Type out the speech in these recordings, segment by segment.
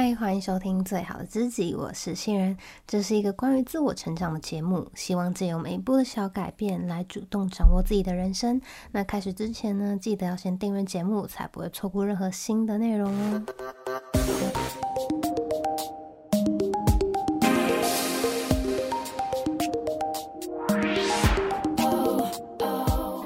嗨，欢迎收听最好的知己，我是新人。这是一个关于自我成长的节目，希望借由每一步的小改变来主动掌握自己的人生。那开始之前呢，记得要先订阅节目，才不会错过任何新的内容哦。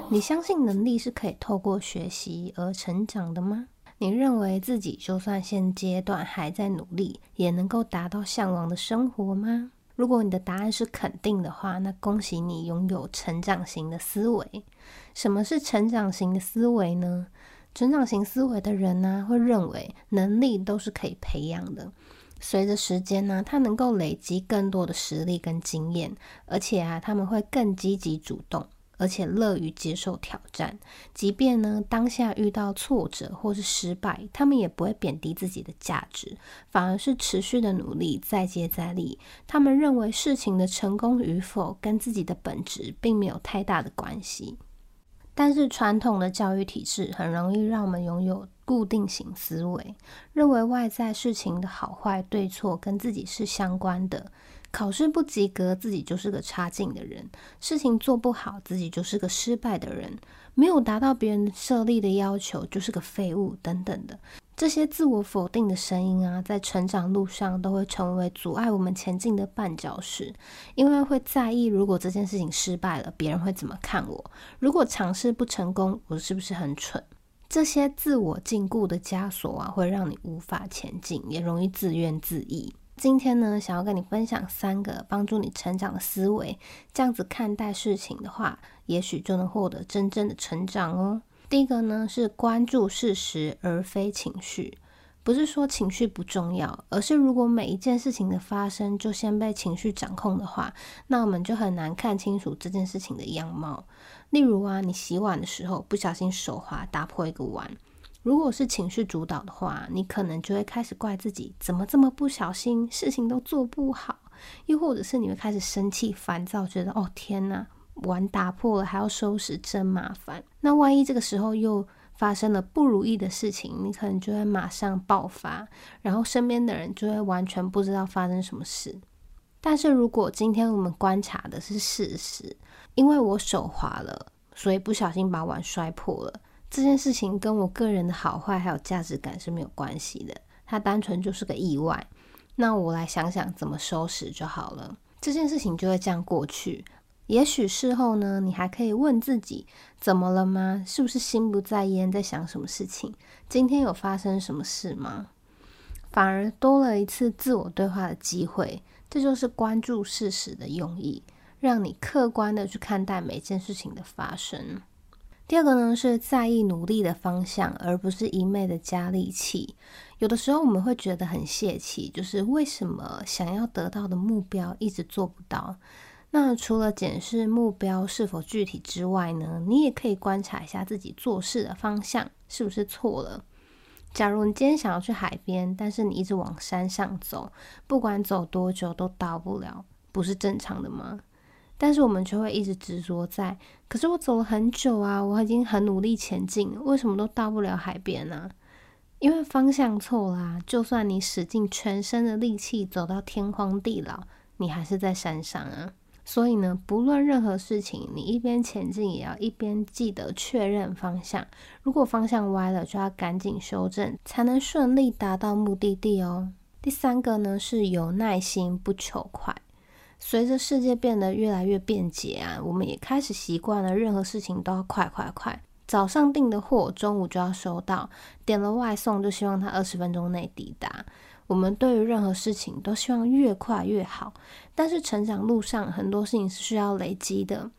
你相信能力是可以透过学习而成长的吗？你认为自己就算现阶段还在努力，也能够达到向往的生活吗？如果你的答案是肯定的话，那恭喜你拥有成长型的思维。什么是成长型的思维呢？成长型思维的人呢、会认为能力都是可以培养的。随着时间呢、他能够累积更多的实力跟经验，而且啊，他们会更积极主动。而且乐于接受挑战，即便呢当下遇到挫折或是失败，他们也不会贬低自己的价值，反而是持续的努力，再接再厉。他们认为事情的成功与否跟自己的本质并没有太大的关系。但是传统的教育体制很容易让我们拥有固定型思维，认为外在事情的好坏对错跟自己是相关的。考试不及格，自己就是个差劲的人；事情做不好，自己就是个失败的人；没有达到别人设立的要求，就是个废物等等的。这些自我否定的声音啊，在成长路上都会成为阻碍我们前进的绊脚石，因为会在意如果这件事情失败了，别人会怎么看我？如果尝试不成功，我是不是很蠢？这些自我禁锢的枷锁啊，会让你无法前进，也容易自怨自艾。今天呢，想要跟你分享三个帮助你成长的思维，这样子看待事情的话，也许就能获得真正的成长哦。第一个呢，是关注事实而非情绪，不是说情绪不重要，而是如果每一件事情的发生就先被情绪掌控的话，那我们就很难看清楚这件事情的样貌。例如啊，你洗碗的时候不小心手滑打破一个碗。如果是情绪主导的话，你可能就会开始怪自己怎么这么不小心，事情都做不好。又或者是你会开始生气、烦躁，觉得哦天哪，碗打破了还要收拾，真麻烦。那万一这个时候又发生了不如意的事情，你可能就会马上爆发，然后身边的人就会完全不知道发生什么事。但是如果今天我们观察的是事实，因为我手滑了，所以不小心把碗摔破了。这件事情跟我个人的好坏还有价值感是没有关系的，它单纯就是个意外。那我来想想怎么收拾就好了，这件事情就会这样过去。也许事后呢，你还可以问自己，怎么了吗？是不是心不在焉，在想什么事情？今天有发生什么事吗？反而多了一次自我对话的机会，这就是关注事实的用意，让你客观的去看待每件事情的发生。第二个呢，是在意努力的方向，而不是一昧的加力气。有的时候我们会觉得很泄气，就是为什么想要得到的目标一直做不到？那除了检视目标是否具体之外呢，你也可以观察一下自己做事的方向是不是错了。假如你今天想要去海边，但是你一直往山上走，不管走多久都到不了，不是正常的吗？但是我们却会一直执着在，可是我走了很久啊，我已经很努力前进，为什么都到不了海边呢？因为方向错啦。就算你使尽全身的力气走到天荒地老，你还是在山上啊。所以呢，不论任何事情，你一边前进也要一边记得确认方向。如果方向歪了，就要赶紧修正，才能顺利达到目的地哦。第三个呢，是有耐心，不求快。随着世界变得越来越便捷啊，我们也开始习惯了任何事情都要快快快。早上订的货，中午就要收到；点了外送，就希望它二十分钟内抵达。我们对于任何事情都希望越快越好。但是成长路上很多事情是需要累积的，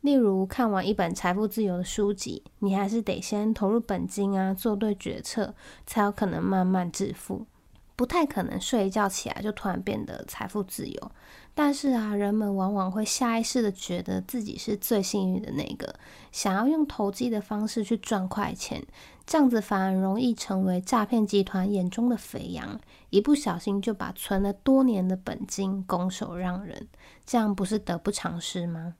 例如看完一本财富自由的书籍，你还是得先投入本金啊，做对决策，才有可能慢慢致富。不太可能睡一觉起来就突然变得财富自由，但是啊，人们往往会下意识的觉得自己是最幸运的那个，想要用投机的方式去赚快钱，这样子反而容易成为诈骗集团眼中的肥羊，一不小心就把存了多年的本金拱手让人，这样不是得不偿失吗？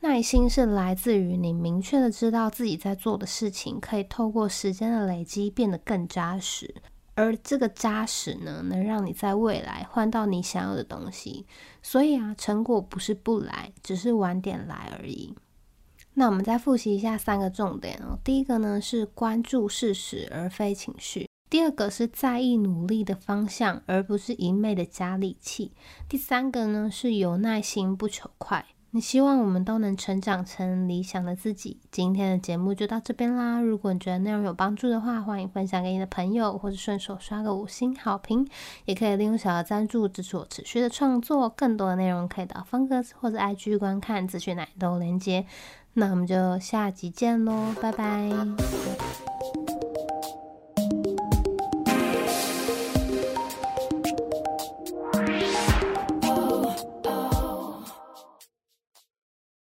耐心是来自于你明确的知道自己在做的事情可以透过时间的累积变得更扎实。而这个扎实呢，能让你在未来换到你想要的东西。所以啊，成果不是不来，只是晚点来而已。那我们再复习一下三个重点哦。第一个呢是关注事实而非情绪；第二个是在意努力的方向，而不是一昧的加力气；第三个呢是有耐心不求快。你希望我们都能成长成理想的自己。今天的节目就到这边啦。如果你觉得内容有帮助的话，欢迎分享给你的朋友，或者顺手刷个五星好评。也可以利用小额赞助支持我持续的创作。更多的内容可以到方格子或者 IG 观看资讯栏都有连接。那我们就下集见喽，拜拜。